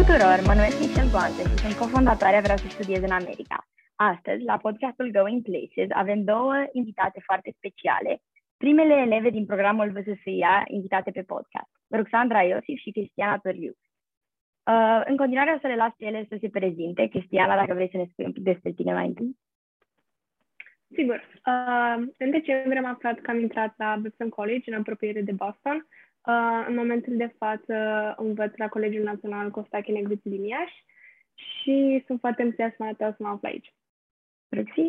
tuturor, mă numesc Michel Boanță și sunt cofondatoarea Vreau să studiez în America. Astăzi, la podcastul Going Places, avem două invitate foarte speciale, primele eleve din programul VSSIA invitate pe podcast, Ruxandra Iosif și Cristiana Tăriu. Uh, în continuare o să le las pe ele să se prezinte. Cristiana, dacă vrei să ne spui un pic despre tine mai întâi. Sigur. Uh, în decembrie am aflat că am intrat la Boston College, în apropiere de Boston. Uh, în momentul de față învăț la Colegiul Național Costache Negriți din Iași și sunt foarte entuziasmată să mă aflu aici. Ruxi?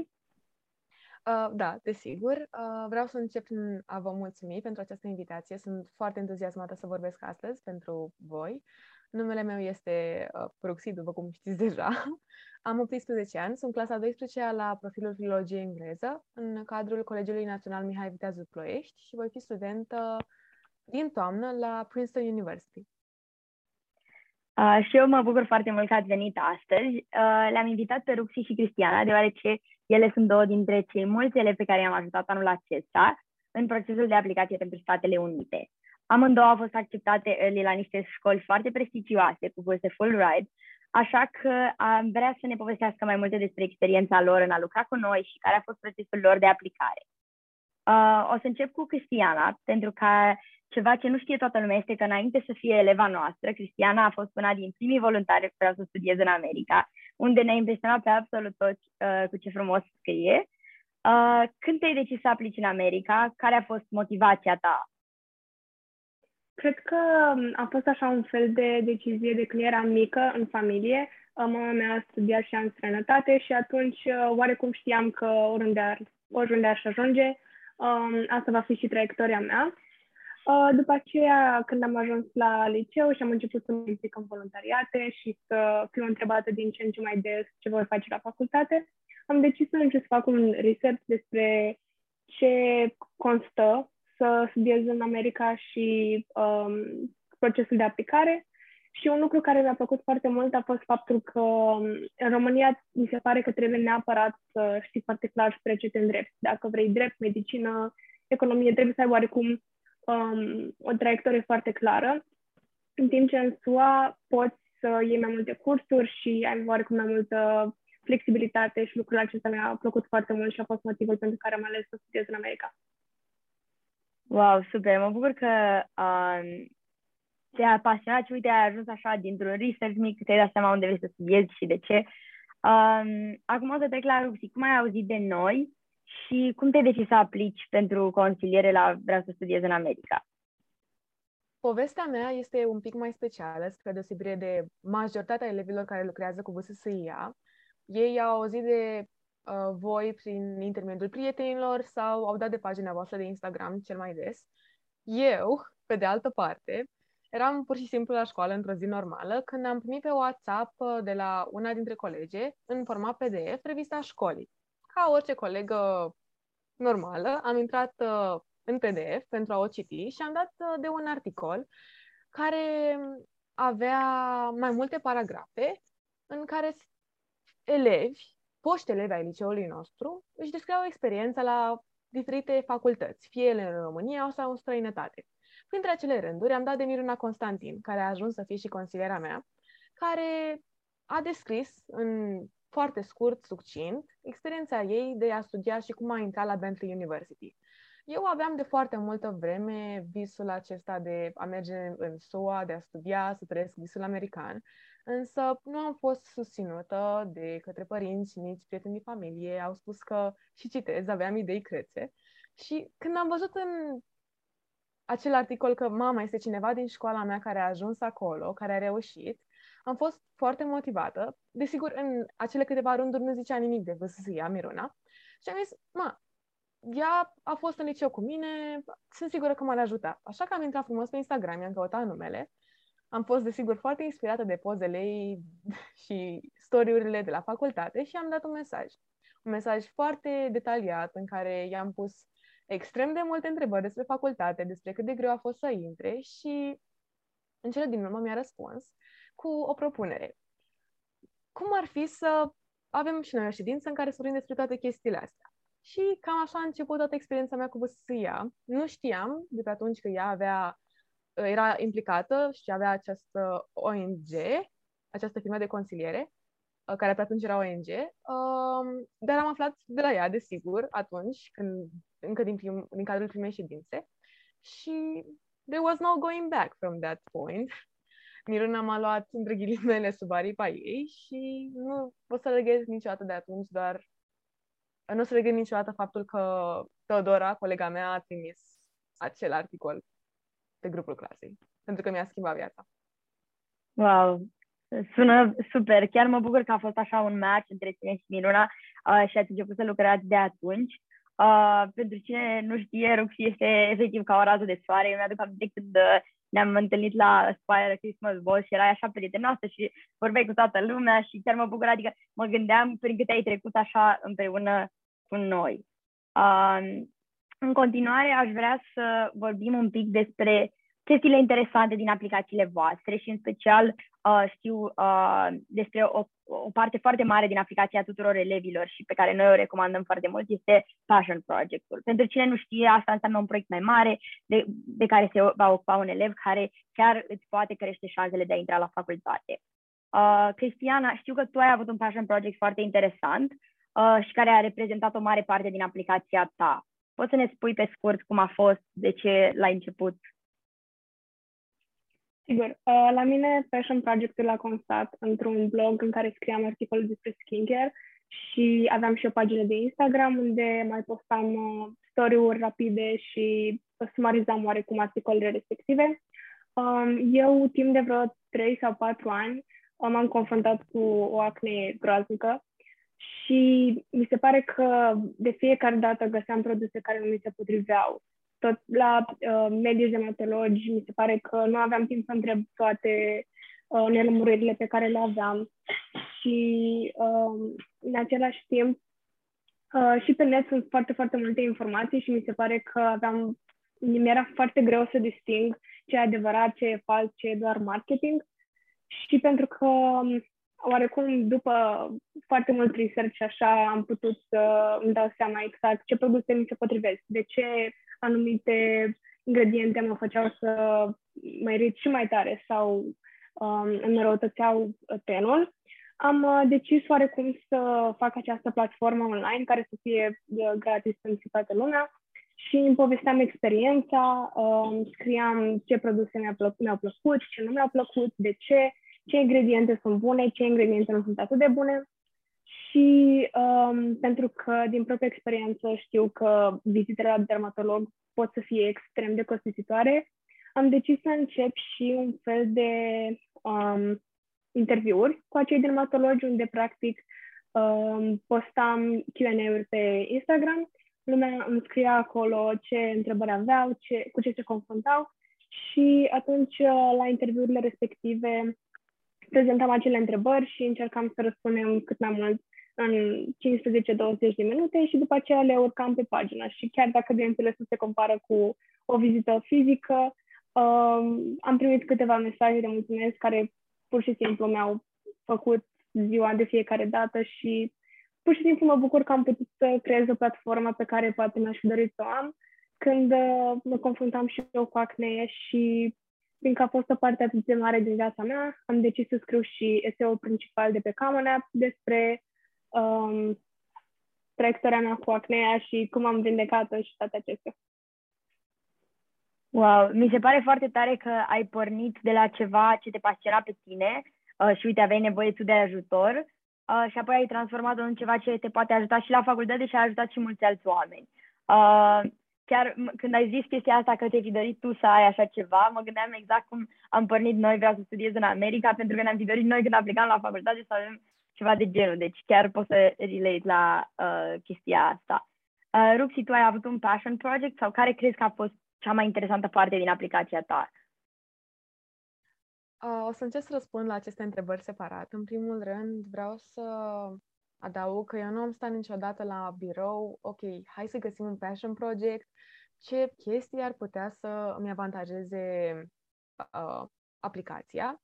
Uh, da, desigur. Uh, vreau să încep prin a vă mulțumi pentru această invitație. Sunt foarte entuziasmată să vorbesc astăzi pentru voi. Numele meu este uh, Proxy, după cum știți deja. Am 18 ani, sunt clasa 12 la profilul filologie engleză în cadrul Colegiului Național Mihai Viteazul Ploiești și voi fi studentă din toamnă la Princeton University. Uh, și eu mă bucur foarte mult că ați venit astăzi. Uh, le-am invitat pe Ruxi și Cristiana, deoarece ele sunt două dintre cei mulți ele pe care i-am ajutat anul acesta în procesul de aplicație pentru Statele Unite. Amândouă au fost acceptate early la niște școli foarte prestigioase, cu burse full ride, așa că am vrea să ne povestească mai multe despre experiența lor în a lucra cu noi și care a fost procesul lor de aplicare. Uh, o să încep cu Cristiana, pentru că ceva ce nu știe toată lumea este că înainte să fie eleva noastră, Cristiana a fost una din primii voluntari care să studieze în America, unde ne-a impresionat pe absolut toți uh, cu ce frumos scrie. Uh, când te-ai decis să aplici în America? Care a fost motivația ta Cred că um, a fost așa un fel de decizie de când eram mică în familie. Uh, mama mea a studiat și în străinătate și atunci uh, oarecum știam că oriunde, ar, oriunde aș ajunge, um, asta va fi și traiectoria mea. Uh, după aceea, când am ajuns la liceu și am început să mă implic în voluntariate și să fiu întrebată din ce în ce mai des ce voi face la facultate, am decis să încep să fac un research despre ce constă să studiez în America și um, procesul de aplicare. Și un lucru care mi-a plăcut foarte mult a fost faptul că um, în România mi se pare că trebuie neapărat să știi foarte clar spre ce te îndrepti. Dacă vrei drept, medicină, economie, trebuie să ai oarecum um, o traiectorie foarte clară. În timp ce în SUA poți să iei mai multe cursuri și ai oarecum mai multă flexibilitate și lucrul acesta mi-a plăcut foarte mult și a fost motivul pentru care am ales să studiez în America. Wow, super! Mă bucur că um, te-a pasionat și uite, ai ajuns așa dintr-un research mic, te-ai dat seama unde vrei să studiezi și de ce. Um, acum o să trec la Ruxi. Cum ai auzit de noi și cum te-ai decis să aplici pentru consiliere la Vreau să studiez în America? Povestea mea este un pic mai specială, spre deosebire de majoritatea elevilor care lucrează cu VSSIA. Ei au auzit de uh, voi prin intermediul prietenilor sau au dat de pagina voastră de Instagram cel mai des. Eu, pe de altă parte, eram pur și simplu la școală într-o zi normală când am primit pe WhatsApp uh, de la una dintre colege, în format PDF, revista școlii. Ca orice colegă normală, am intrat uh, în PDF pentru a o citi și am dat uh, de un articol care avea mai multe paragrafe în care elevi foști elevi ai liceului nostru își descriau experiența la diferite facultăți, fie ele în România sau în străinătate. Printre acele rânduri am dat de Miruna Constantin, care a ajuns să fie și consiliera mea, care a descris în foarte scurt, succint, experiența ei de a studia și cum a intrat la Bentley University. Eu aveam de foarte multă vreme visul acesta de a merge în SUA, de a studia, să trăiesc visul american însă nu am fost susținută de către părinți, nici prieteni de familie. Au spus că și citez, aveam idei crețe. Și când am văzut în acel articol că mama este cineva din școala mea care a ajuns acolo, care a reușit, am fost foarte motivată. Desigur, în acele câteva rânduri nu zicea nimic de vâsâia Miruna. Și am zis, ma, ea a fost în liceu cu mine, sunt sigură că m-ar ajuta. Așa că am intrat frumos pe Instagram, i-am căutat numele am fost, desigur, foarte inspirată de pozele ei și storiurile de la facultate și am dat un mesaj. Un mesaj foarte detaliat în care i-am pus extrem de multe întrebări despre facultate, despre cât de greu a fost să intre și în cele din urmă mi-a răspuns cu o propunere. Cum ar fi să avem și noi o ședință în care să vorbim despre toate chestiile astea? Și cam așa a început toată experiența mea cu VSIA. Nu știam de pe atunci că ea avea era implicată și avea această ONG această firmă de consiliere, uh, care pe atunci era ONG, uh, dar am aflat de la ea, desigur, atunci, când, încă din, prim, din cadrul primei ședințe, și there was no going back from that point. Miruna m-a luat între ghilimele sub aripa ei și nu o să leghez niciodată de atunci, doar nu o să leghez niciodată faptul că Teodora, colega mea, a trimis acel articol pe grupul clasei, pentru că mi-a schimbat viața. Wow, sună super. Chiar mă bucur că a fost așa un match între tine și Miruna uh, și ați început să lucrați de atunci. Uh, pentru cine nu știe, Ruxi este efectiv ca o rază de soare. Eu mi-aduc aminte când uh, ne-am întâlnit la Spire Christmas Ball și erai așa prietenoasă și vorbeai cu toată lumea și chiar mă bucur, adică mă gândeam prin câte ai trecut așa împreună cu noi. Uh, în continuare, aș vrea să vorbim un pic despre chestiile interesante din aplicațiile voastre și în special uh, știu uh, despre o, o parte foarte mare din aplicația tuturor elevilor și pe care noi o recomandăm foarte mult este Passion Project-ul. Pentru cine nu știe, asta înseamnă un proiect mai mare de, de care se va ocupa un elev care chiar îți poate crește șansele de a intra la facultate. Uh, Cristiana, știu că tu ai avut un Passion Project foarte interesant uh, și care a reprezentat o mare parte din aplicația ta. Poți să ne spui pe scurt cum a fost, de ce l-ai început Sigur. Uh, la mine Passion Project-ul a constat într-un blog în care scriam articole despre skincare și aveam și o pagină de Instagram unde mai postam uh, story-uri rapide și sumarizam oarecum articolele respective. Um, eu, timp de vreo 3 sau 4 ani, m-am confruntat cu o acne groaznică și mi se pare că de fiecare dată găseam produse care nu mi se potriveau tot la uh, medici dermatologi, mi se pare că nu aveam timp să întreb toate uh, nelămuririle pe care le aveam. Și uh, în același timp uh, și pe net sunt foarte, foarte multe informații și mi se pare că aveam, mi era foarte greu să disting ce e adevărat, ce e fals, ce e doar marketing. Și pentru că um, oarecum după foarte mult research așa am putut să îmi dau seama exact ce produse mi se potrivesc, de ce anumite ingrediente mă făceau să mă irit și mai tare sau um, îmi răutățeau tenul, am uh, decis oarecum să fac această platformă online care să fie uh, gratis pentru toată lumea și îmi povesteam experiența, um, scriam ce produse mi-au plăcut, mi plăcut, ce nu mi-au plăcut, de ce, ce ingrediente sunt bune, ce ingrediente nu sunt atât de bune și um, pentru că din propria experiență știu că vizitele la dermatolog pot să fie extrem de costisitoare, am decis să încep și un fel de um, interviuri cu acei dermatologi unde practic um, postam Q&A-uri pe Instagram, lumea îmi scria acolo ce întrebări aveau, ce, cu ce se confruntau și atunci la interviurile respective prezentam acele întrebări și încercam să răspundem cât mai mult în 15-20 de minute și după aceea le urcam pe pagină. Și chiar dacă, bineînțeles, nu se compară cu o vizită fizică, um, am primit câteva mesaje de mulțumesc care pur și simplu mi-au făcut ziua de fiecare dată și pur și simplu mă bucur că am putut să creez o platformă pe care poate mi-aș fi dorit să o am când uh, mă confruntam și eu cu acne și fiindcă a fost o parte atât de mare din viața mea, am decis să scriu și eseul principal de pe Common App despre um, traiectoria mea cu acnea și cum am vindecat-o și toate acestea. Wow, mi se pare foarte tare că ai pornit de la ceva ce te pasiona pe tine uh, și uite, aveai nevoie tu de ajutor uh, și apoi ai transformat-o în ceva ce te poate ajuta și la facultate și a ajutat și mulți alți oameni. Uh, chiar când ai zis chestia asta că te-ai fi dorit tu să ai așa ceva, mă gândeam exact cum am pornit noi, vreau să studiez în America, pentru că ne-am fi dorit noi când aplicam la facultate să avem ceva de genul, deci chiar pot să relate la uh, chestia asta. Uh, Ruxi, tu ai avut un passion project sau care crezi că a fost cea mai interesantă parte din aplicația ta? Uh, o să încerc să răspund la aceste întrebări separat. În primul rând, vreau să adaug că eu nu am stat niciodată la birou, ok, hai să găsim un passion project, ce chestii ar putea să îmi avantajeze uh, aplicația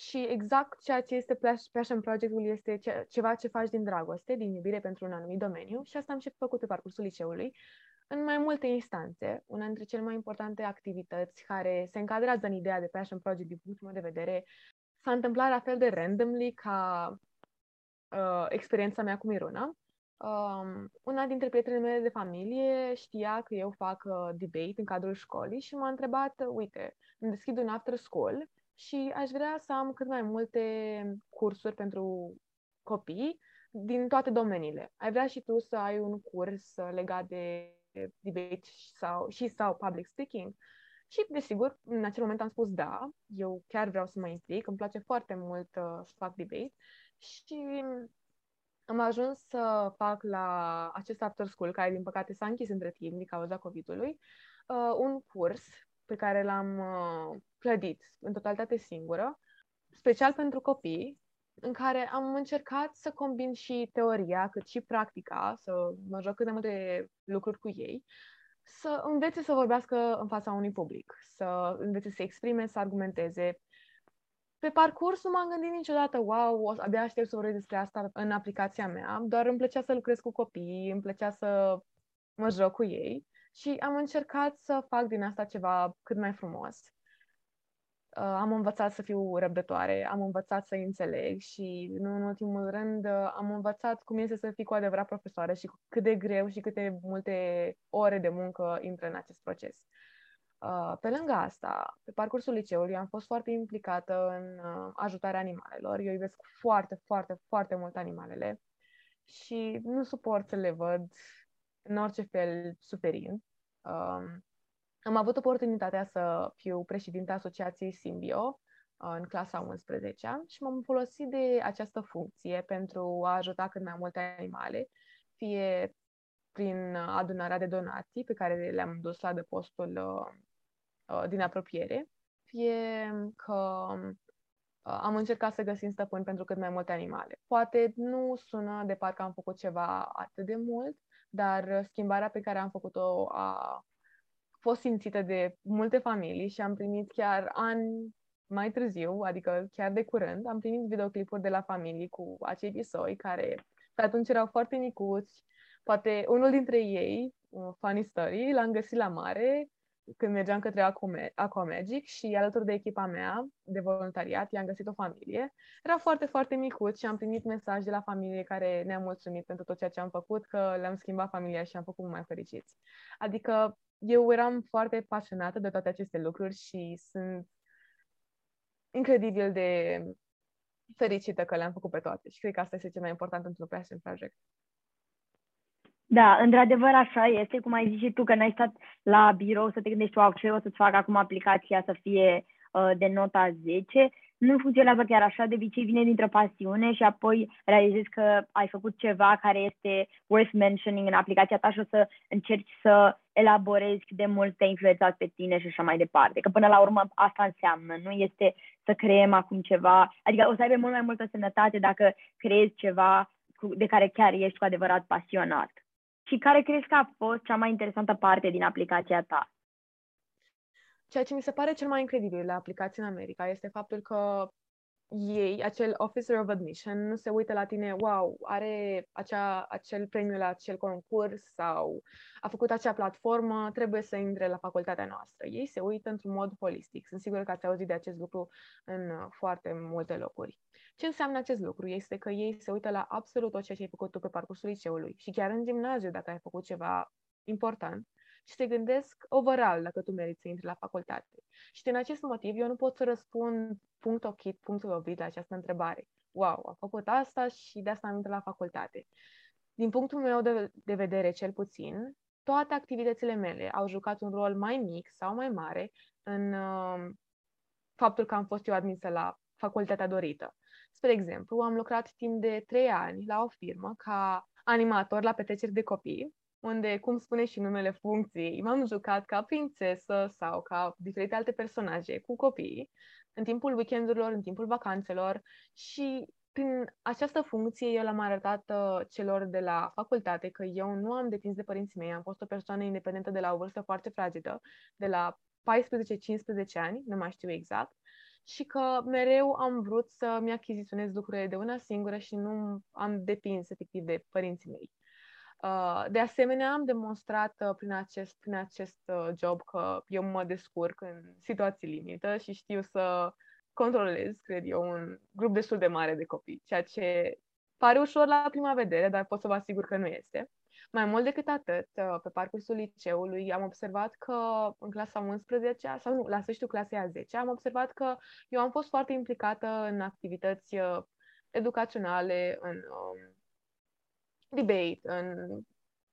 și exact ceea ce este Passion Project-ul este ce, ceva ce faci din dragoste, din iubire pentru un anumit domeniu și asta am și făcut pe parcursul liceului în mai multe instanțe. Una dintre cele mai importante activități care se încadrează în ideea de Passion Project din punctul meu de vedere s-a întâmplat la fel de randomly ca uh, experiența mea cu Miruna. Um, una dintre prietenele mele de familie știa că eu fac uh, debate în cadrul școlii și m-a întrebat, uite, îmi deschid un after school și aș vrea să am cât mai multe cursuri pentru copii din toate domeniile. Ai vrea și tu să ai un curs legat de debate sau, și sau public speaking? Și, desigur, în acel moment am spus da, eu chiar vreau să mă implic, îmi place foarte mult uh, să fac debate și am ajuns să fac la acest after school, care din păcate s-a închis între timp din cauza COVID-ului, uh, un curs pe care l-am uh, clădit în totalitate singură, special pentru copii, în care am încercat să combin și teoria, cât și practica, să mă joc cât de multe lucruri cu ei, să învețe să vorbească în fața unui public, să învețe să exprime, să argumenteze. Pe parcurs nu m-am gândit niciodată, wow, o, abia aștept să vorbesc despre asta în aplicația mea, doar îmi plăcea să lucrez cu copii, îmi plăcea să mă joc cu ei și am încercat să fac din asta ceva cât mai frumos. Uh, am învățat să fiu răbdătoare, am învățat să înțeleg și, nu în ultimul rând, uh, am învățat cum este să fii cu adevărat profesoară și cât de greu și câte multe ore de muncă intră în acest proces. Uh, pe lângă asta, pe parcursul liceului am fost foarte implicată în ajutarea animalelor. Eu iubesc foarte, foarte, foarte mult animalele și nu suport să le văd în orice fel suferind. Um, am avut oportunitatea să fiu președinte Asociației Simbio uh, în clasa 11 și m-am folosit de această funcție pentru a ajuta cât mai multe animale, fie prin adunarea de donații pe care le-am dus la depostul uh, uh, din apropiere, fie că am încercat să găsim stăpâni pentru cât mai multe animale. Poate nu sună de parcă am făcut ceva atât de mult, dar schimbarea pe care am făcut-o a fost simțită de multe familii și am primit chiar ani mai târziu, adică chiar de curând, am primit videoclipuri de la familii cu acei pisoi care pe atunci erau foarte micuți. Poate unul dintre ei, funny story, l-am găsit la mare când mergeam către Aquamagic și alături de echipa mea de voluntariat i-am găsit o familie. Era foarte, foarte micuț și am primit mesaj de la familie care ne-a mulțumit pentru tot ceea ce am făcut, că le-am schimbat familia și am făcut mai fericiți. Adică eu eram foarte pasionată de toate aceste lucruri și sunt incredibil de fericită că le-am făcut pe toate și cred că asta este cel mai important într-un passion project. Da, într-adevăr așa este, cum ai zis și tu, că n-ai stat la birou să te gândești, wow, ce o să-ți fac acum aplicația să fie uh, de nota 10, nu funcționează chiar așa, de obicei vine dintr-o pasiune și apoi realizezi că ai făcut ceva care este worth mentioning în aplicația ta și o să încerci să elaborezi cât de mult te influențat pe tine și așa mai departe. Că până la urmă asta înseamnă, nu este să creăm acum ceva, adică o să aibă mult mai multă sănătate dacă creezi ceva de care chiar ești cu adevărat pasionat. Și care crezi că a fost cea mai interesantă parte din aplicația ta? Ceea ce mi se pare cel mai incredibil la aplicații în America este faptul că ei, acel officer of admission, nu se uită la tine, wow, are acea, acel premiu la acel concurs sau a făcut acea platformă, trebuie să intre la facultatea noastră. Ei se uită într-un mod holistic. Sunt sigură că ați auzit de acest lucru în foarte multe locuri. Ce înseamnă acest lucru? Este că ei se uită la absolut tot ceea ce ai făcut tu pe parcursul liceului și chiar în gimnaziu, dacă ai făcut ceva important, și se gândesc overall dacă tu meriți să intri la facultate. Și din acest motiv eu nu pot să răspund punct ochit, punct lovit la această întrebare. Wow, am făcut asta și de asta am intrat la facultate. Din punctul meu de, de vedere, cel puțin, toate activitățile mele au jucat un rol mai mic sau mai mare în uh, faptul că am fost eu admisă la facultatea dorită. Spre exemplu, am lucrat timp de trei ani la o firmă ca animator la petreceri de copii unde, cum spune și numele funcției, m-am jucat ca prințesă sau ca diferite alte personaje cu copii în timpul weekendurilor, în timpul vacanțelor și prin această funcție eu l-am arătat uh, celor de la facultate că eu nu am depins de părinții mei, am fost o persoană independentă de la o vârstă foarte fragedă, de la 14-15 ani, nu mai știu exact, și că mereu am vrut să-mi achiziționez lucrurile de una singură și nu am depins efectiv de părinții mei. Uh, de asemenea, am demonstrat uh, prin acest, prin acest uh, job că eu mă descurc în situații limită și știu să controlez, cred eu, un grup destul de mare de copii, ceea ce pare ușor la prima vedere, dar pot să vă asigur că nu este. Mai mult decât atât, uh, pe parcursul liceului am observat că în clasa 11 sau nu, la sfârșitul clasei a 10 am observat că eu am fost foarte implicată în activități uh, educaționale, în um, debate, în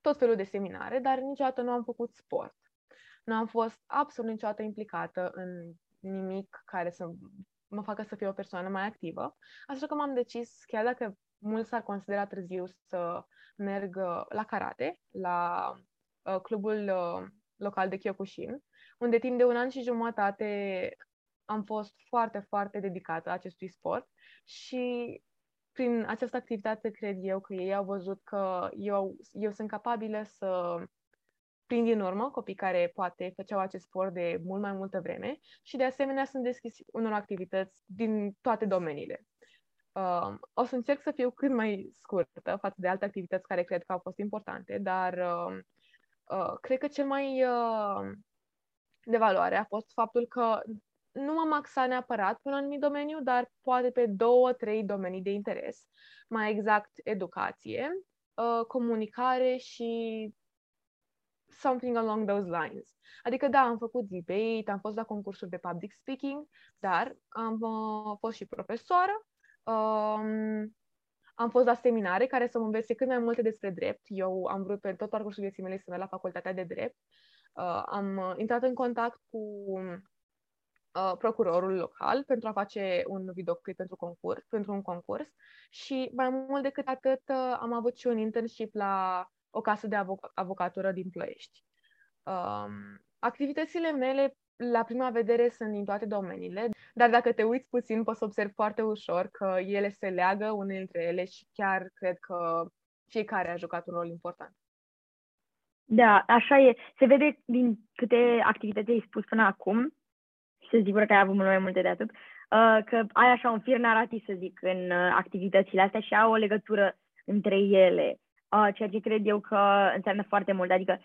tot felul de seminare, dar niciodată nu am făcut sport. Nu am fost absolut niciodată implicată în nimic care să mă facă să fiu o persoană mai activă, așa că m-am decis, chiar dacă mulți s-ar considera târziu să merg uh, la karate, la uh, clubul uh, local de Kyokushin, unde timp de un an și jumătate am fost foarte, foarte dedicată acestui sport și prin această activitate cred eu că ei au văzut că eu, eu sunt capabilă să prind din urmă copii care poate făceau acest sport de mult mai multă vreme și de asemenea sunt deschis unor activități din toate domeniile. Uh, o să încerc să fiu cât mai scurtă față de alte activități care cred că au fost importante, dar uh, uh, cred că cel mai uh, de valoare a fost faptul că nu m-am axat neapărat pe un anumit domeniu, dar poate pe două, trei domenii de interes. Mai exact, educație, uh, comunicare și something along those lines. Adică, da, am făcut debate, am fost la concursuri de public speaking, dar am uh, fost și profesoară, um, am fost la seminare care să mă învețe cât mai multe despre drept. Eu am vrut pe tot parcursul vieții mele să merg la facultatea de drept. Uh, am uh, intrat în contact cu uh, procurorul local pentru a face un videoclip pentru concurs, pentru un concurs și mai mult decât atât uh, am avut și un internship la o casă de avoc- avocatură din Ploiești. Um, activitățile mele la prima vedere sunt din toate domeniile, dar dacă te uiți puțin poți să observi foarte ușor că ele se leagă unele dintre ele și chiar cred că fiecare a jucat un rol important. Da, așa e. Se vede din câte activități ai spus până acum, și sunt sigură că ai avut mult mai multe de atât, uh, că ai așa un fir narrativ, să zic, în uh, activitățile astea și au o legătură între ele, uh, ceea ce cred eu că înseamnă foarte mult. Adică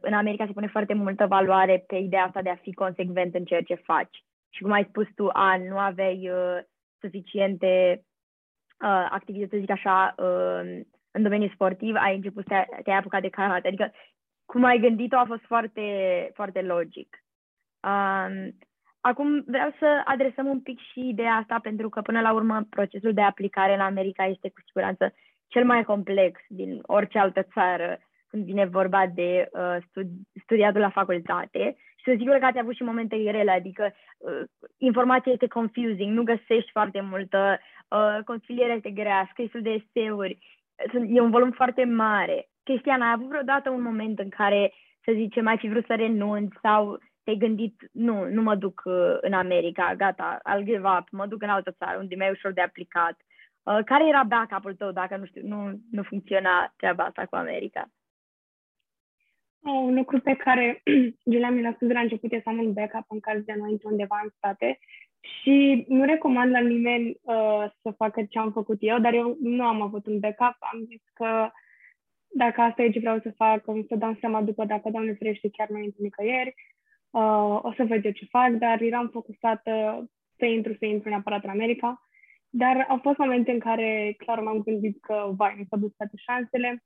în America se pune foarte multă valoare pe ideea asta de a fi consecvent în ceea ce faci. Și cum ai spus tu, An, nu aveai suficiente activități, să zic așa, în domeniul sportiv, ai început să te-ai apucat de karate. Adică cum ai gândit-o a fost foarte, foarte logic. Um, acum vreau să adresăm un pic și ideea asta, pentru că până la urmă procesul de aplicare în America este cu siguranță cel mai complex din orice altă țară când vine vorba de uh, studi- studiatul la facultate. Și sunt sigură că ați avut și momente grele, adică uh, informația este confusing, nu găsești foarte multă, uh, consilierea este grea, scrisul de eseuri, e un volum foarte mare. Cristiana, ai avut vreodată un moment în care, să zicem, ai fi vrut să renunți sau te-ai gândit, nu, nu mă duc uh, în America, gata, I'll give up, mă duc în altă țară unde mai ușor de aplicat. Uh, care era backup-ul tău dacă nu, știu, nu, nu funcționa treaba asta cu America? Un lucru pe care Julia mi l-a spus de la început este să am un backup în caz de nu intru undeva în state și nu recomand la nimeni uh, să facă ce am făcut eu, dar eu nu am avut un backup. Am zis că dacă asta e ce vreau să fac, o să dau seama după dacă, Doamne ferește, chiar nu intru nicăieri. Uh, o să văd eu ce fac, dar eram focusată să intru, să intru neapărat în America. Dar au fost momente în care, clar, m-am gândit că, vai, nu s-au dus toate șansele.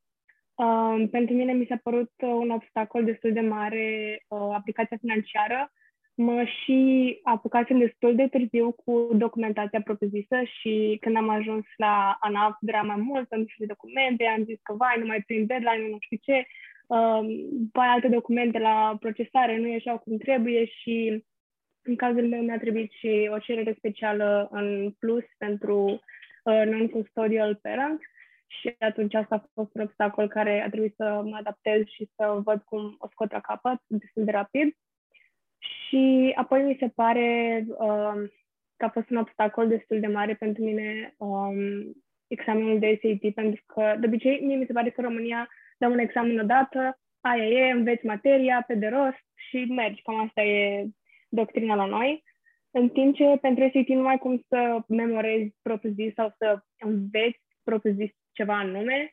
Uh, pentru mine mi s-a părut uh, un obstacol destul de mare uh, aplicația financiară, mă și apucasem destul de târziu cu documentația propriu-zisă și când am ajuns la ANAF, durea mai mult, am de documente, am zis că, vai, nu mai prind deadline, nu știu ce, uh, alte documente la procesare nu ieșeau cum trebuie și în cazul meu mi-a trebuit și o cerere specială în plus pentru uh, non-custodial parent și atunci asta a fost un obstacol care a trebuit să mă adaptez și să văd cum o scot la capăt destul de rapid. Și apoi mi se pare um, că a fost un obstacol destul de mare pentru mine um, examenul de SAT, pentru că de obicei mie mi se pare că România dă un examen odată, aia e, înveți materia pe de rost și mergi. Cam asta e doctrina la noi. În timp ce pentru SAT nu ai cum să memorezi propriu zis sau să înveți propriu zis ceva anume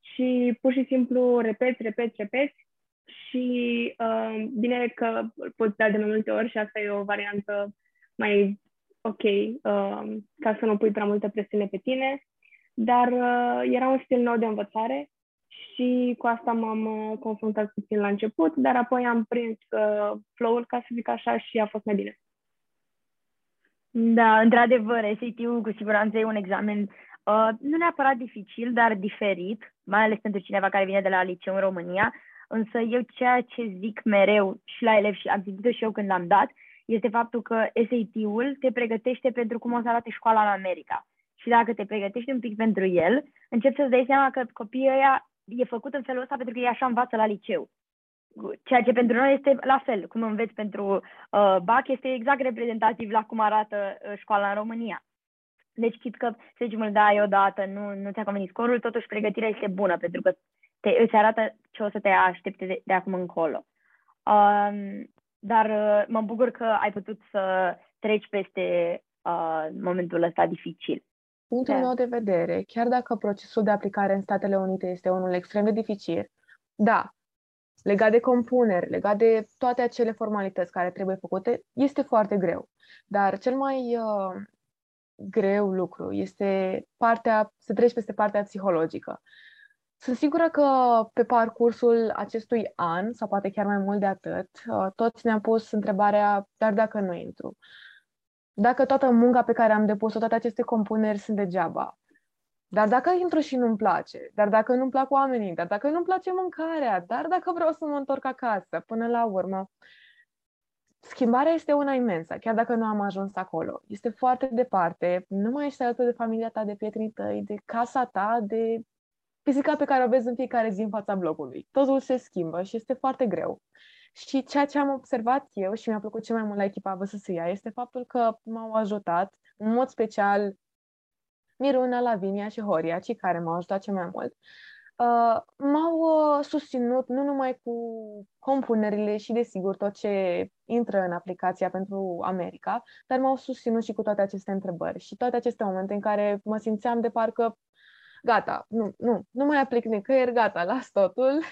și pur și simplu repeți, repeți, repeți și uh, bine că poți da de mai multe ori și asta e o variantă mai ok uh, ca să nu pui prea multă presiune pe tine, dar uh, era un stil nou de învățare și cu asta m-am uh, confruntat puțin la început, dar apoi am prins uh, flow-ul, ca să zic așa, și a fost mai bine. Da, într-adevăr, SAT-ul cu siguranță e un examen uh, nu neapărat dificil, dar diferit, mai ales pentru cineva care vine de la liceu în România. Însă eu ceea ce zic mereu și la elevi și am zis și eu când l-am dat, este faptul că SAT-ul te pregătește pentru cum o să arate școala în America. Și dacă te pregătești un pic pentru el, începi să-ți dai seama că copiii ăia e făcut în felul ăsta pentru că ei așa învață la liceu. Ceea ce pentru noi este la fel, cum înveți pentru uh, BAC, este exact reprezentativ la cum arată uh, școala în România. Deci, chit că, să zicem, îl dai odată, nu, nu ți-a convenit scorul, totuși pregătirea este bună, pentru că te, îți arată ce o să te aștepte de, de acum încolo. Um, dar uh, mă bucur că ai putut să treci peste uh, momentul ăsta dificil. Punctul da. meu de vedere, chiar dacă procesul de aplicare în Statele Unite este unul extrem de dificil, da, legat de compuneri, legat de toate acele formalități care trebuie făcute, este foarte greu. Dar cel mai uh, greu lucru este partea, să treci peste partea psihologică. Sunt sigură că pe parcursul acestui an, sau poate chiar mai mult de atât, uh, toți ne-am pus întrebarea, dar dacă nu intru? Dacă toată munca pe care am depus-o, toate aceste compuneri sunt degeaba? Dar dacă intru și nu-mi place, dar dacă nu-mi plac oamenii, dar dacă nu-mi place mâncarea, dar dacă vreau să mă întorc acasă, până la urmă, schimbarea este una imensă, chiar dacă nu am ajuns acolo. Este foarte departe, nu mai ești alături de familia ta, de prietenii tăi, de casa ta, de pisica pe care o vezi în fiecare zi în fața blocului. Totul se schimbă și este foarte greu. Și ceea ce am observat eu și mi-a plăcut cel mai mult la echipa VSSIA este faptul că m-au ajutat, în mod special, Miruna, Lavinia și Horia, cei care m-au ajutat cel mai mult, uh, m-au uh, susținut nu numai cu compunerile și, desigur, tot ce intră în aplicația pentru America, dar m-au susținut și cu toate aceste întrebări și toate aceste momente în care mă simțeam de parcă gata, nu, nu, nu mai aplic nicăieri, gata, las totul,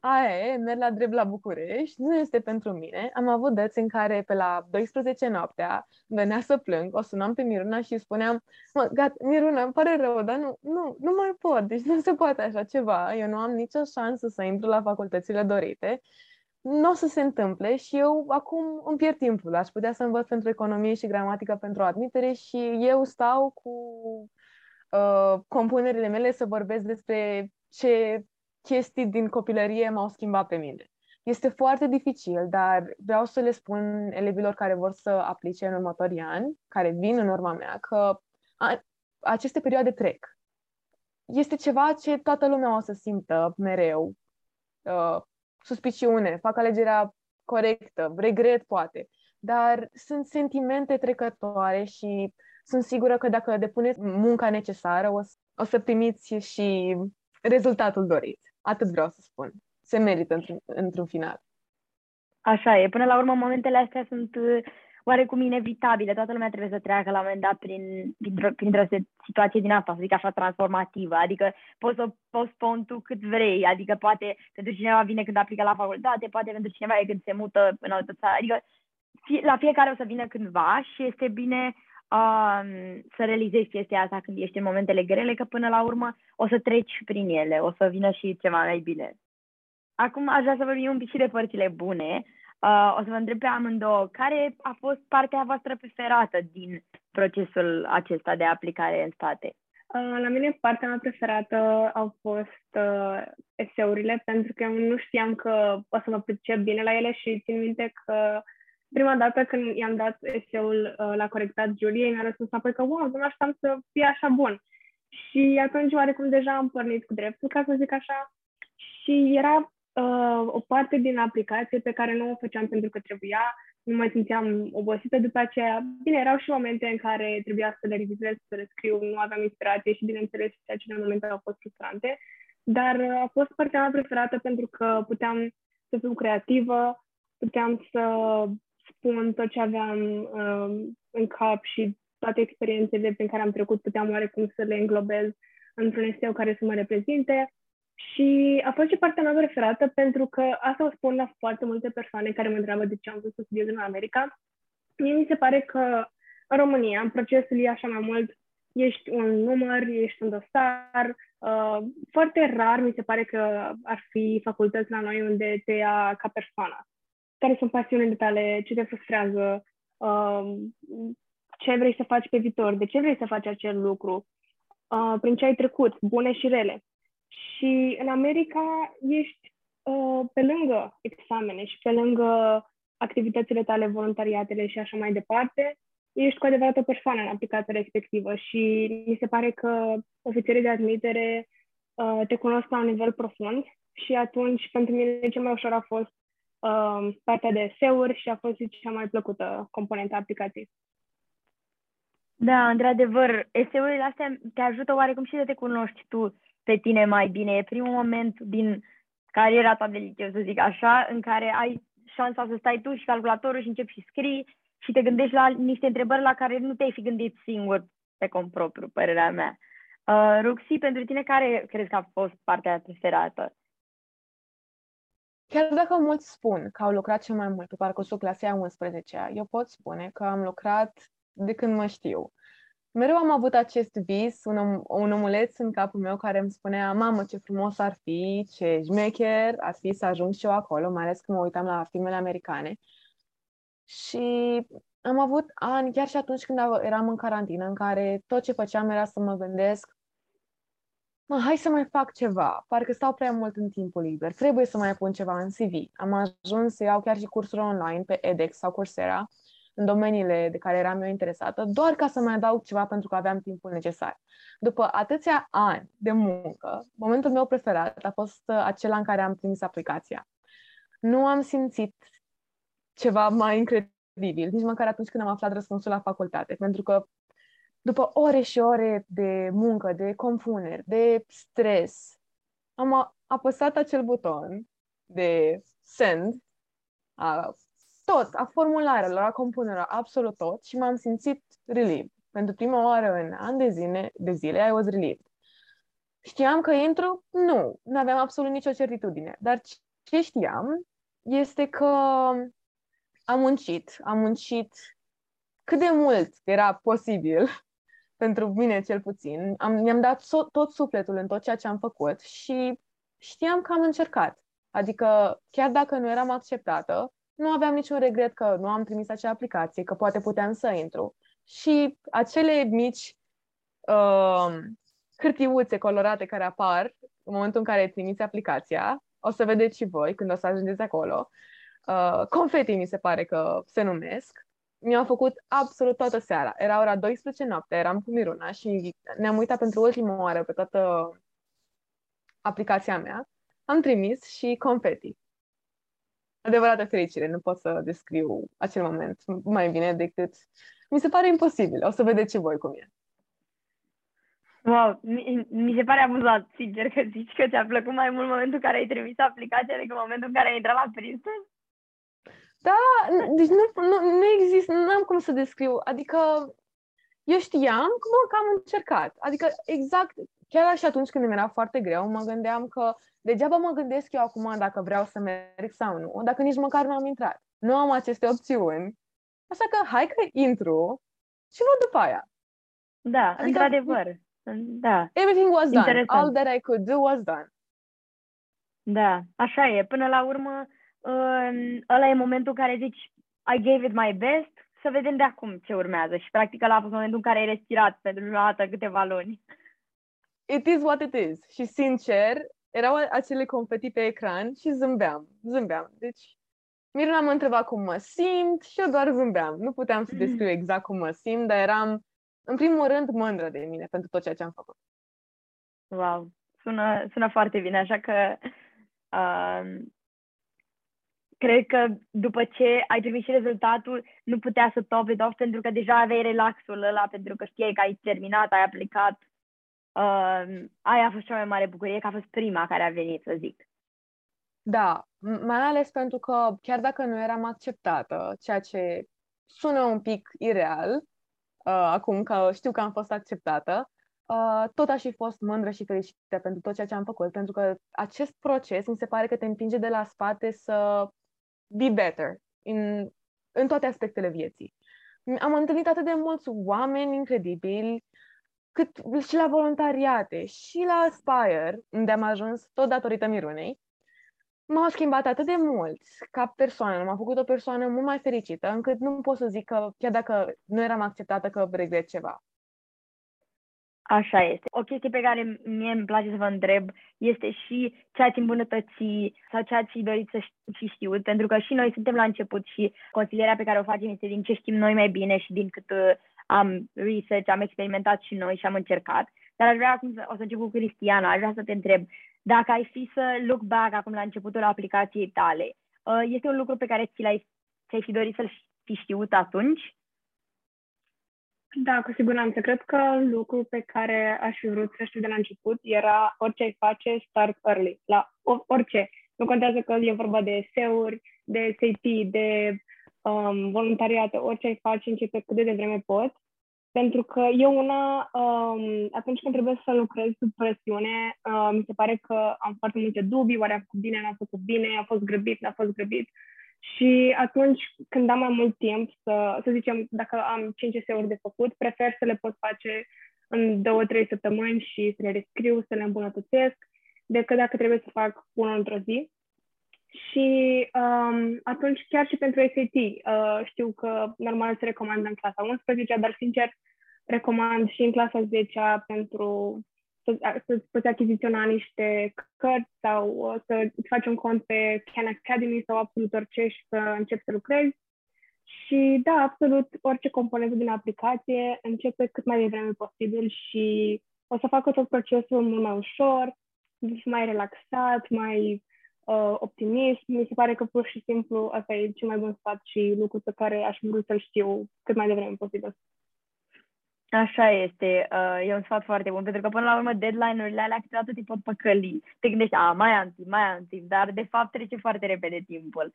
aia e, merg la drept la București, nu este pentru mine. Am avut dăți în care pe la 12 noaptea venea să plâng, o sunam pe Miruna și îi spuneam, mă, gata, Miruna, îmi pare rău, dar nu, nu, nu mai pot, deci nu se poate așa ceva, eu nu am nicio șansă să intru la facultățile dorite, nu o să se întâmple și eu acum îmi pierd timpul. Aș putea să învăț pentru economie și gramatică pentru admitere și eu stau cu uh, compunerile mele să vorbesc despre ce chestii din copilărie m-au schimbat pe mine. Este foarte dificil, dar vreau să le spun elevilor care vor să aplice în următorii ani, care vin în urma mea, că a, aceste perioade trec. Este ceva ce toată lumea o să simtă mereu. Uh, suspiciune, fac alegerea corectă, regret poate, dar sunt sentimente trecătoare și sunt sigură că dacă depuneți munca necesară, o, o să primiți și rezultatul dorit. Atât vreau să spun. Se merită într-un, într-un final. Așa e. Până la urmă, momentele astea sunt uh, oarecum inevitabile. Toată lumea trebuie să treacă la un moment dat prin, printr-o, printr-o situație din asta, să zic așa, transformativă. Adică poți să postpon tu cât vrei. Adică poate pentru cineva vine când aplică la facultate, poate pentru cineva e când se mută în altă țară. Adică la fiecare o să vină cândva și este bine um, să realizezi chestia asta când ești în momentele grele, că până la urmă o să treci prin ele, o să vină și ceva mai bine. Acum aș vrea să vorbim un pic și de părțile bune. Uh, o să vă întreb pe amândouă, care a fost partea voastră preferată din procesul acesta de aplicare în state? Uh, la mine partea mea preferată au fost uh, eseurile, pentru că eu nu știam că o să mă pricep bine la ele și țin minte că prima dată când i-am dat eseul uh, la corectat Juliei, mi-a răspuns apoi că, wow, nu așteptam să fie așa bun. Și atunci, oarecum, deja am pornit cu dreptul, ca să zic așa, și era uh, o parte din aplicație pe care nu o făceam pentru că trebuia, nu mai simțeam obosită după aceea. Bine, erau și momente în care trebuia să le revizez, să le scriu, nu aveam inspirație și, bineîțeles, acele momente au fost frustrante, dar uh, a fost partea mea preferată pentru că puteam să fiu creativă, puteam să spun tot ce aveam uh, în cap și toate experiențele prin care am trecut, puteam oarecum să le înglobez într-un eseu care să mă reprezinte. Și a fost și partea mea preferată pentru că asta o spun la foarte multe persoane care mă întreabă de ce am vrut să studiez în America. Mie mi se pare că În România, procesul e așa mai mult, ești un număr, ești un dosar. Uh, foarte rar mi se pare că ar fi facultăți la noi unde te ia ca persoană. Care sunt pasiunile tale, ce te frustrează, uh, ce vrei să faci pe viitor, de ce vrei să faci acel lucru, uh, prin ce ai trecut, bune și rele. Și în America ești uh, pe lângă examene și pe lângă activitățile tale, voluntariatele și așa mai departe, ești cu adevărat o persoană în aplicația respectivă și mi se pare că ofițerii de admitere uh, te cunosc la un nivel profund și atunci pentru mine cel mai ușor a fost uh, partea de eseuri și a fost cea mai plăcută componentă a aplicației. Da, într-adevăr, eseurile astea te ajută oarecum și să te cunoști tu pe tine mai bine. E primul moment din cariera ta de liceu, să zic așa, în care ai șansa să stai tu și calculatorul și începi și scrii și te gândești la niște întrebări la care nu te-ai fi gândit singur pe cont propriu, părerea mea. Uh, Ruxi, pentru tine care crezi că a fost partea preferată? Chiar dacă mulți spun că au lucrat cel mai mult pe parcursul clasei a 11 eu pot spune că am lucrat de când mă știu. Mereu am avut acest vis, un, om, un omuleț în capul meu care îmi spunea, mamă, ce frumos ar fi, ce șmecher ar fi să ajung și eu acolo, mai ales când mă uitam la filmele americane. Și am avut ani, chiar și atunci când eram în carantină, în care tot ce făceam era să mă gândesc mă, hai să mai fac ceva, parcă stau prea mult în timpul liber, trebuie să mai pun ceva în CV. Am ajuns să iau chiar și cursuri online pe edX sau Coursera, în domeniile de care eram eu interesată, doar ca să mai adaug ceva pentru că aveam timpul necesar. După atâția ani de muncă, momentul meu preferat a fost uh, acela în care am trimis aplicația. Nu am simțit ceva mai incredibil, nici măcar atunci când am aflat răspunsul la facultate, pentru că după ore și ore de muncă, de compuneri, de stres, am apăsat acel buton de send, a, tot, a formularelor, a compunerilor, absolut tot și m-am simțit relieved. Pentru prima oară în ani de zile, de zile I was relieved. Știam că intru? Nu, nu aveam absolut nicio certitudine. Dar ce știam este că am muncit, am muncit cât de mult era posibil pentru mine cel puțin. Am, mi-am dat so- tot sufletul în tot ceea ce am făcut și știam că am încercat. Adică, chiar dacă nu eram acceptată, nu aveam niciun regret că nu am trimis acea aplicație, că poate puteam să intru. Și acele mici uh, hârtiuțe colorate care apar în momentul în care trimiți aplicația, o să vedeți și voi când o să ajungeți acolo, uh, confeti mi se pare că se numesc, mi-au făcut absolut toată seara. Era ora 12 noapte, eram cu Miruna și ne-am uitat pentru ultima oară pe toată aplicația mea. Am trimis și confeti. Adevărată fericire, nu pot să descriu acel moment mai bine decât... Mi se pare imposibil, o să vedeți și voi cum e. Wow, mi, mi se pare amuzat, sincer, că zici că ți-a plăcut mai mult momentul în care ai trimis aplicația decât momentul în care ai intrat la Princeton? Da, deci nu, nu, nu există, nu am cum să descriu. Adică eu știam că, bă, că am încercat. Adică exact, chiar și atunci când mi era foarte greu, mă gândeam că degeaba mă gândesc eu acum dacă vreau să merg sau nu, dacă nici măcar nu am intrat. Nu am aceste opțiuni. Așa că hai că intru și nu după aia. Da, adică, într-adevăr. Da. Everything was done. Interesant. All that I could do was done. Da, așa e. Până la urmă, ăla e momentul în care zici I gave it my best, să vedem de acum ce urmează. Și practic ăla a fost momentul în care ai respirat pentru prima dată câteva luni. It is what it is. Și sincer, erau acele confeti pe ecran și zâmbeam, zâmbeam. Deci Mirna mă întreba cum mă simt și eu doar zâmbeam. Nu puteam să descriu exact cum mă simt, dar eram, în primul rând, mândră de mine pentru tot ceea ce am făcut. Wow, sună, sună foarte bine, așa că uh, cred că după ce ai primit și rezultatul, nu putea să top it off pentru că deja aveai relaxul ăla, pentru că știai că ai terminat, ai aplicat. Uh, aia a fost cea mai mare bucurie, că a fost prima care a venit, să zic. Da, mai ales pentru că chiar dacă nu eram acceptată, ceea ce sună un pic ireal, uh, acum că știu că am fost acceptată, uh, tot aș fi fost mândră și fericită pentru tot ceea ce am făcut, pentru că acest proces mi se pare că te împinge de la spate să be better in, în toate aspectele vieții. Am întâlnit atât de mulți oameni incredibili, cât și la voluntariate, și la Aspire, unde am ajuns tot datorită Mirunei, m-au schimbat atât de mult ca persoană, m-a făcut o persoană mult mai fericită, încât nu pot să zic că, chiar dacă nu eram acceptată, că regret ceva. Așa este. O chestie pe care mie îmi place să vă întreb este și ce ați îmbunătăți sau ce ați dorit să fi știut, pentru că și noi suntem la început și consilierea pe care o facem este din ce știm noi mai bine și din cât uh, am research, am experimentat și noi și am încercat. Dar aș vrea acum să, o să încep cu Cristiana, aș vrea să te întreb, dacă ai fi să look back acum la începutul aplicației tale, uh, este un lucru pe care ți l-ai, ți-ai fi dorit să-l fi știut atunci? Da, cu siguranță. Cred că un lucru pe care aș fi vrut să știu de la început era orice ai face, start early. La orice. Nu contează că e vorba de SEO-uri, de SAP, de um, voluntariat, orice ai face, începe cât de devreme poți. Pentru că eu una, um, atunci când trebuie să lucrez sub presiune, uh, mi se pare că am foarte multe dubii, oare am făcut bine, n-am făcut bine, a fost grăbit, n-a fost grăbit. Și atunci când am mai mult timp, să, să zicem, dacă am 5 eseuri de făcut, prefer să le pot face în două, trei săptămâni și să le rescriu, să le îmbunătățesc, decât dacă trebuie să fac unul într-o zi. Și um, atunci, chiar și pentru SAT, uh, știu că normal se recomandă în clasa 11, dar sincer recomand și în clasa 10 pentru să, să poți achiziționa niște cărți sau uh, să îți faci un cont pe Khan Academy sau absolut orice și să începi să lucrezi. Și da, absolut orice componentă din aplicație începe cât mai devreme posibil și o să facă tot procesul mult mai ușor, mai relaxat, mai uh, optimist. Mi se pare că pur și simplu asta e cel mai bun sfat și lucru pe care aș vrea să-l știu cât mai devreme posibil. Așa este, uh, e un sfat foarte bun, pentru că până la urmă deadline-urile alea câteodată te pot păcăli. Te gândești, a, mai am timp, mai am timp, dar de fapt trece foarte repede timpul.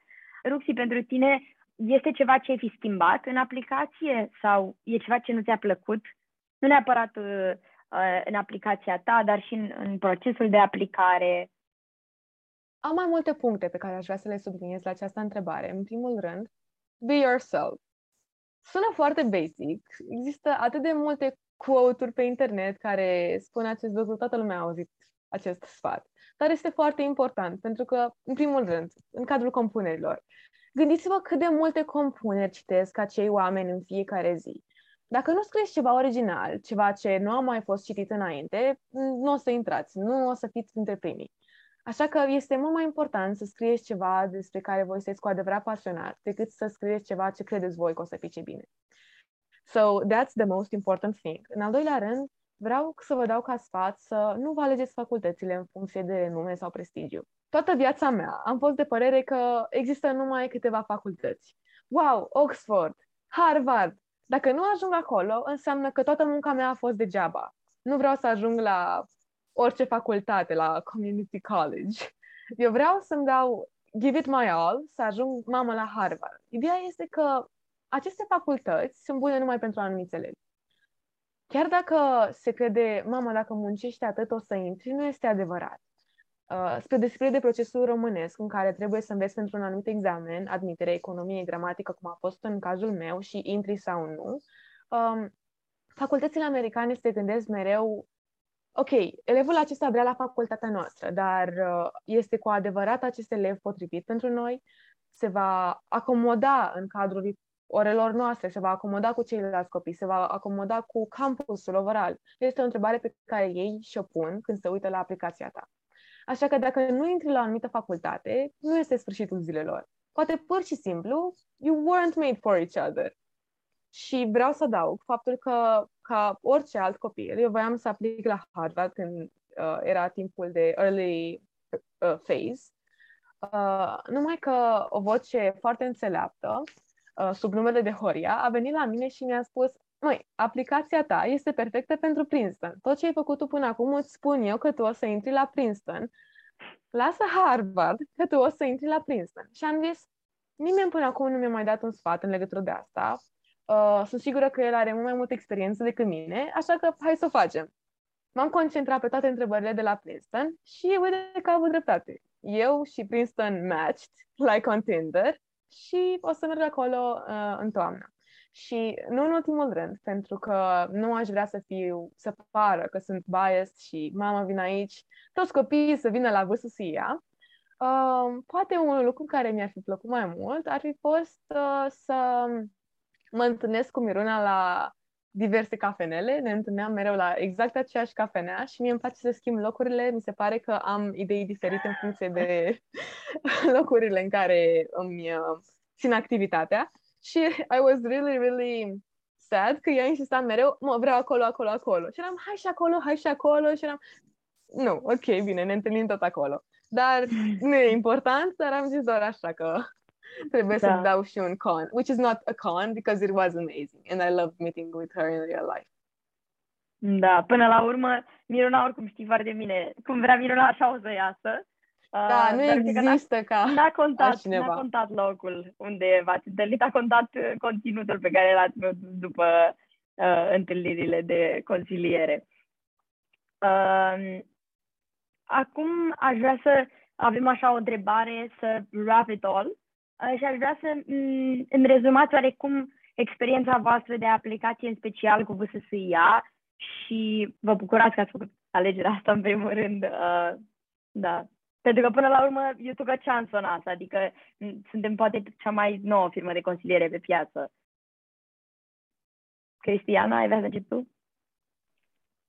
Ruxi, pentru tine este ceva ce ai fi schimbat în aplicație sau e ceva ce nu ți-a plăcut? Nu neapărat uh, uh, în aplicația ta, dar și în, în procesul de aplicare. Am mai multe puncte pe care aș vrea să le subliniez la această întrebare. În primul rând, be yourself sună foarte basic. Există atât de multe quote-uri pe internet care spun acest lucru, toată lumea a auzit acest sfat. Dar este foarte important, pentru că, în primul rând, în cadrul compunerilor, gândiți-vă cât de multe compuneri citesc acei oameni în fiecare zi. Dacă nu scrieți ceva original, ceva ce nu a mai fost citit înainte, nu o să intrați, nu o să fiți dintre primii. Așa că este mult mai important să scrieți ceva despre care voi sunteți cu adevărat pasionat, decât să scrieți ceva ce credeți voi că o să fie bine. So, that's the most important thing. În al doilea rând, vreau să vă dau ca sfat să nu vă alegeți facultățile în funcție de renume sau prestigiu. Toată viața mea am fost de părere că există numai câteva facultăți. Wow, Oxford, Harvard. Dacă nu ajung acolo, înseamnă că toată munca mea a fost degeaba. Nu vreau să ajung la orice facultate, la community college. Eu vreau să-mi dau give it my all, să ajung mamă la Harvard. Ideea este că aceste facultăți sunt bune numai pentru anumiți elevi. Chiar dacă se crede, mamă, dacă muncești atât o să intri, nu este adevărat. Uh, spre despre de procesul românesc, în care trebuie să înveți pentru un anumit examen, admitere, economie, gramatică, cum a fost în cazul meu, și intri sau nu, um, facultățile americane se gândesc mereu ok, elevul acesta vrea la facultatea noastră, dar uh, este cu adevărat acest elev potrivit pentru noi? Se va acomoda în cadrul orelor noastre, se va acomoda cu ceilalți copii, se va acomoda cu campusul overall? Este o întrebare pe care ei și-o pun când se uită la aplicația ta. Așa că dacă nu intri la o anumită facultate, nu este sfârșitul zilelor. Poate pur și simplu, you weren't made for each other. Și vreau să adaug faptul că, ca orice alt copil, eu voiam să aplic la Harvard când uh, era timpul de early uh, phase, uh, numai că o voce foarte înțeleaptă, uh, sub numele de Horia, a venit la mine și mi-a spus Măi, aplicația ta este perfectă pentru Princeton. Tot ce ai făcut tu până acum îți spun eu că tu o să intri la Princeton. Lasă Harvard că tu o să intri la Princeton. Și am zis, nimeni până acum nu mi-a mai dat un sfat în legătură de asta. Uh, sunt sigură că el are mult mai multă experiență decât mine, așa că hai să o facem. M-am concentrat pe toate întrebările de la Princeton și uite că a avut dreptate. Eu și Princeton matched, like on Tinder, și o să merg acolo uh, în toamnă. Și nu în ultimul rând, pentru că nu aș vrea să fiu, să pară că sunt biased și mama vine aici, toți copiii să vină la VSSIA, uh, poate un lucru care mi-ar fi plăcut mai mult ar fi fost uh, să mă întâlnesc cu Miruna la diverse cafenele, ne întâlneam mereu la exact aceeași cafenea și mie îmi place să schimb locurile, mi se pare că am idei diferite în funcție de locurile în care îmi uh, țin activitatea și I was really, really sad că ea insista mereu, mă, vreau acolo, acolo, acolo. Și eram, hai și acolo, hai și acolo și eram, nu, ok, bine, ne întâlnim tot acolo. Dar nu e important, dar am zis doar așa că trebuie da. să dau și un con, which is not a con because it was amazing and I loved meeting with her in real life. Da, până la urmă, Miruna oricum știi foarte bine, cum vrea Miruna așa o să iasă. Da, uh, nu există ca n-a contat, altcineva. N-a contat locul unde v-ați întâlnit, a contat uh, conținutul pe care l-ați văzut după uh, întâlnirile de consiliere. Uh, acum aș vrea să avem așa o întrebare, să wrap it all. Uh, și aș vrea să mm, îmi rezumați oarecum experiența voastră de aplicație, în special cu VSSIA și vă bucurați că ați făcut alegerea asta în primul rând. Uh, da. Pentru că până la urmă you took a chance on us, adică mm, suntem poate cea mai nouă firmă de consiliere pe piață. Cristiana, ai vrea să începi tu?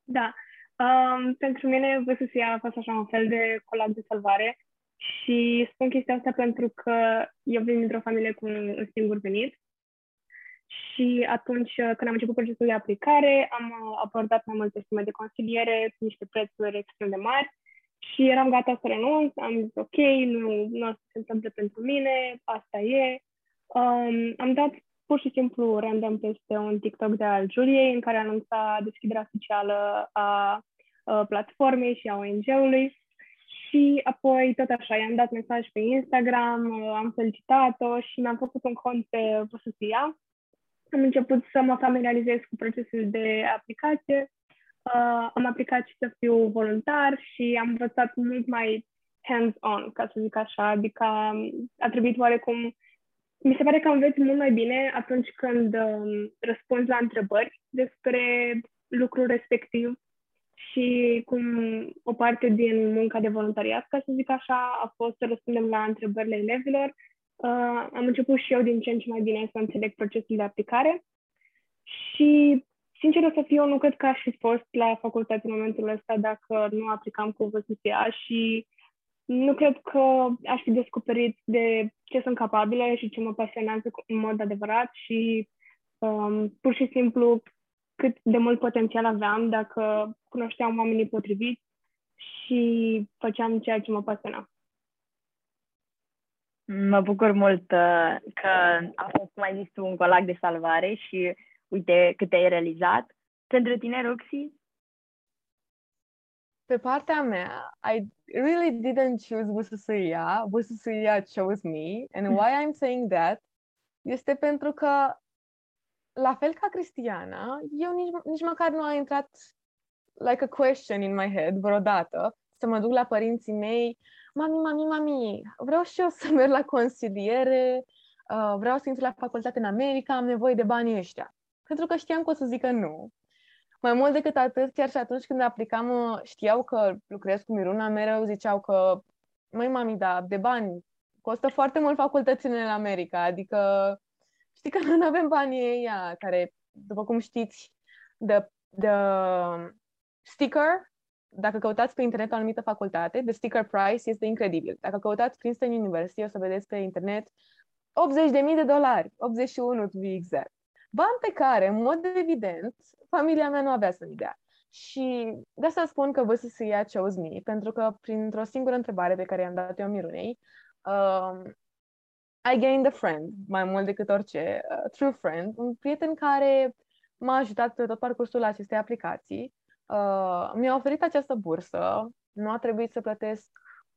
Da. Um, pentru mine VSSIA a fost așa un fel de colac de salvare și spun chestia asta pentru că eu vin dintr-o familie cu un singur venit. Și atunci când am început procesul de aplicare, am abordat mai multe sume de consiliere cu niște prețuri extrem de mari și eram gata să renunț, am zis ok, nu, nu o să se întâmple pentru mine, asta e. Um, am dat pur și simplu random peste un TikTok de al Juliei în care anunța deschiderea oficială a, a platformei și a ONG-ului și apoi, tot așa, i-am dat mesaj pe Instagram, am felicitat-o și mi-am făcut un cont pe Posusia. Am început să mă familiarizez cu procesul de aplicație. Uh, am aplicat și să fiu voluntar și am învățat mult mai hands-on, ca să zic așa, adică a trebuit oarecum mi se pare că înveți mult mai bine atunci când um, răspunzi la întrebări despre lucrul respectiv și cum o parte din munca de voluntariat, ca să zic așa, a fost să răspundem la întrebările elevilor. Uh, am început și eu din ce în ce mai bine să înțeleg procesul de aplicare și, sincer o să fiu, nu cred că aș fi fost la facultate în momentul ăsta dacă nu aplicam cu VSCA și nu cred că aș fi descoperit de ce sunt capabilă și ce mă pasionează în mod adevărat și um, pur și simplu cât de mult potențial aveam dacă cunoșteam oamenii potriviți și făceam ceea ce mă pasiona. Mă bucur mult uh, că a fost, cum ai zis tu, un colac de salvare și uite cât ai realizat. Pentru tine, Roxy? Pe partea mea, I really didn't choose Bususuia. Bususuia chose me. And why I'm saying that este pentru că la fel ca Cristiana, eu nici, nici măcar nu a intrat like a question in my head vreodată să mă duc la părinții mei, mami, mami, mami, vreau și eu să merg la consiliere, uh, vreau să intru la facultate în America, am nevoie de banii ăștia. Pentru că știam că o să zică nu. Mai mult decât atât, chiar și atunci când aplicam, uh, știau că lucrez cu Miruna, mereu ziceau că, măi, mami, da, de bani, costă foarte mult facultățile în America, adică Știi că nu avem banii ăia care, după cum știți, the, the sticker, dacă căutați pe internet o anumită facultate, the sticker price este incredibil. Dacă căutați Princeton University, o să vedeți pe internet 80.000 de dolari, 81 to be exact. Bani pe care, în mod evident, familia mea nu avea să-mi dea. Și de asta spun că VSSIA chose me, pentru că printr-o singură întrebare pe care i-am dat eu Mirunei, uh, I gained a friend, mai mult decât orice, a true friend, un prieten care m-a ajutat pe tot parcursul acestei aplicații. Uh, mi-a oferit această bursă, nu a trebuit să plătesc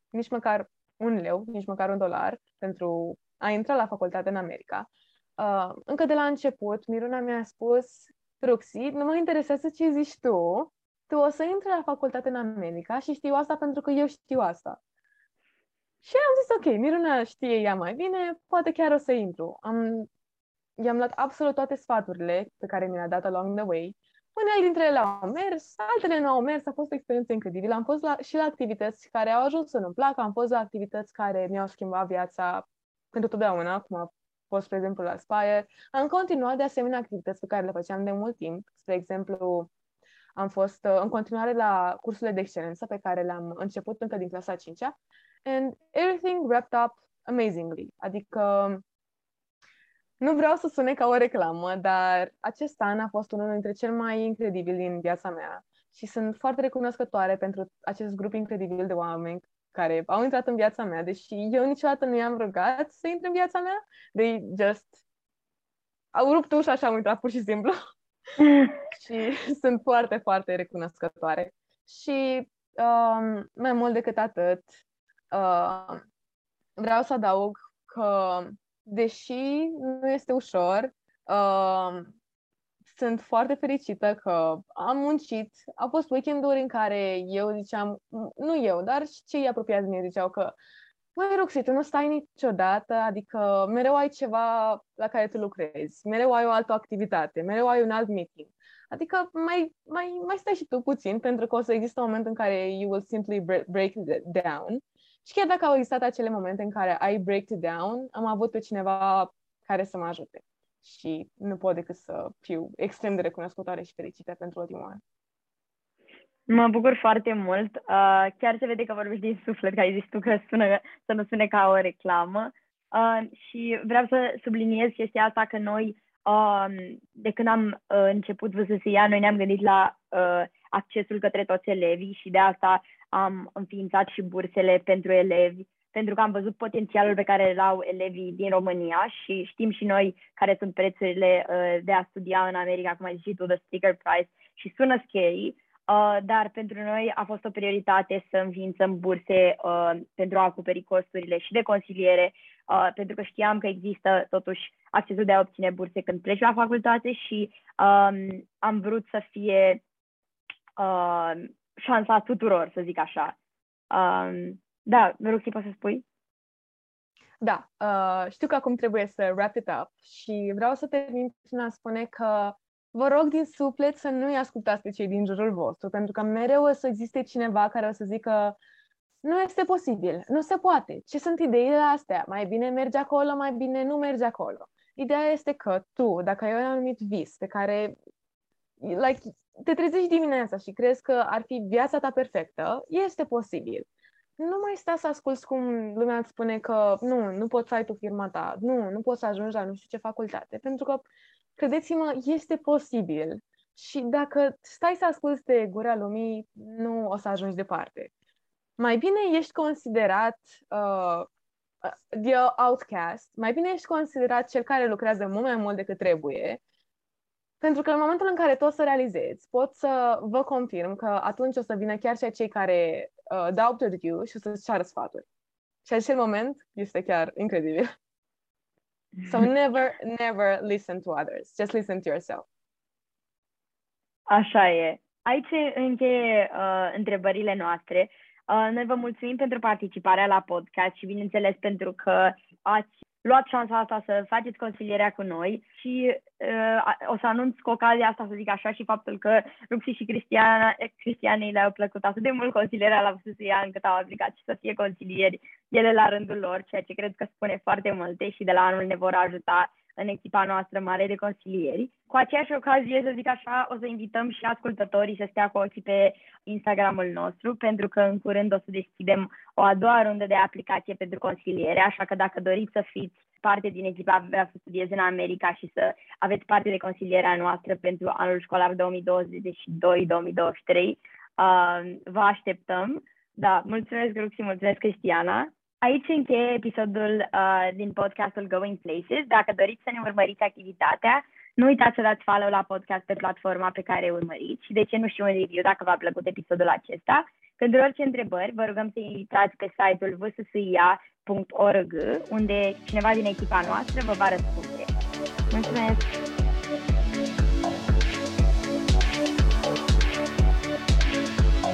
nici măcar un leu, nici măcar un dolar pentru a intra la facultate în America. Uh, încă de la început, Miruna mi-a spus, Truxi, nu mă interesează ce zici tu, tu o să intri la facultate în America și știu asta pentru că eu știu asta. Și am zis, ok, Miruna știe ea mai bine, poate chiar o să intru. Am i-am luat absolut toate sfaturile pe care mi le-a dat along the way. Unele dintre ele au mers, altele nu au mers, a fost o experiență incredibilă. Am fost la, și la activități care au ajuns să nu-mi placă, am fost la activități care mi-au schimbat viața pentru totdeauna, cum a fost, spre exemplu, la Spire. Am continuat de asemenea activități pe care le făceam de mult timp. Spre exemplu, am fost uh, în continuare la cursurile de excelență pe care le-am început încă din clasa 5-a and everything wrapped up amazingly. Adică nu vreau să sune ca o reclamă, dar acest an a fost unul dintre cel mai incredibili din viața mea și sunt foarte recunoscătoare pentru acest grup incredibil de oameni care au intrat în viața mea, deși eu niciodată nu i-am rugat să intre în viața mea. They just au rupt ușa și au intrat pur și simplu. și sunt foarte, foarte recunoscătoare. Și um, mai mult decât atât, uh, vreau să adaug că, deși nu este ușor, uh, sunt foarte fericită că am muncit. Au fost weekenduri în care eu ziceam, nu eu, dar și cei apropiați de mine ziceau că Măi, Roxy, tu nu stai niciodată, adică mereu ai ceva la care tu lucrezi, mereu ai o altă activitate, mereu ai un alt meeting. Adică mai, mai, mai stai și tu puțin, pentru că o să există un moment în care you will simply break down. Și chiar dacă au existat acele momente în care I break down, am avut pe cineva care să mă ajute. Și nu pot decât să fiu extrem de recunoscătoare și fericită pentru ultimul an. Mă bucur foarte mult. Uh, chiar se vede că vorbești din suflet, că ai zis tu că sună, să nu sune ca o reclamă. Uh, și vreau să subliniez chestia asta că noi, uh, de când am uh, început VSSIA, noi ne-am gândit la uh, accesul către toți elevii și de asta am înființat și bursele pentru elevi, pentru că am văzut potențialul pe care îl au elevii din România și știm și noi care sunt prețurile uh, de a studia în America, cum ai zis și tu, the sticker price, și sună scary, Uh, dar pentru noi a fost o prioritate să înființăm burse uh, pentru a acoperi costurile și de consiliere, uh, pentru că știam că există totuși accesul de a obține burse când pleci la facultate și um, am vrut să fie uh, șansa tuturor, să zic așa. Um, da, rog, poți să spui? Da, uh, știu că acum trebuie să wrap it up și vreau să termin prin a spune că vă rog din suflet să nu-i ascultați pe cei din jurul vostru, pentru că mereu o să existe cineva care o să zică nu este posibil, nu se poate. Ce sunt ideile astea? Mai bine mergi acolo, mai bine nu mergi acolo. Ideea este că tu, dacă ai un anumit vis pe care like, te trezești dimineața și crezi că ar fi viața ta perfectă, este posibil. Nu mai sta să asculți cum lumea îți spune că nu, nu poți să ai tu firma ta, nu, nu poți să ajungi la nu știu ce facultate, pentru că credeți-mă, este posibil. Și dacă stai să asculți de gura lumii, nu o să ajungi departe. Mai bine ești considerat uh, the outcast, mai bine ești considerat cel care lucrează mult mai mult decât trebuie, pentru că în momentul în care tu o să realizezi, pot să vă confirm că atunci o să vină chiar și cei care uh, dau de you și o să-ți ceară sfaturi. Și acel moment este chiar incredibil. So never, never listen to others. Just listen to yourself. Așa e. Aici încheie uh, întrebările noastre. Uh, noi vă mulțumim pentru participarea la podcast și, bineînțeles, pentru că ați luat șansa asta să faceți consilierea cu noi și uh, o să anunț cu ocazia asta, să zic așa, și faptul că Ruxi și Cristiana, Cristianei le-au plăcut atât de mult consilierea la VSSIA încât au aplicat și să fie consilieri ele la rândul lor, ceea ce cred că spune foarte multe și de la anul ne vor ajuta în echipa noastră mare de consilieri. Cu aceeași ocazie, să zic așa, o să invităm și ascultătorii să stea cu ochii pe Instagramul nostru, pentru că în curând o să deschidem o a doua rundă de aplicație pentru consiliere, așa că dacă doriți să fiți parte din echipa vrea să studieze în America și să aveți parte de consilierea noastră pentru anul școlar 2022-2023, uh, vă așteptăm. Da, mulțumesc, Ruxi, mulțumesc, Cristiana. Aici încheie episodul uh, din podcastul Going Places. Dacă doriți să ne urmăriți activitatea, nu uitați să dați follow la podcast pe platforma pe care urmăriți și de ce nu și un review dacă v-a plăcut episodul acesta. Pentru orice întrebări, vă rugăm să invitați pe site-ul vssia.org, unde cineva din echipa noastră vă va răspunde. Mulțumesc!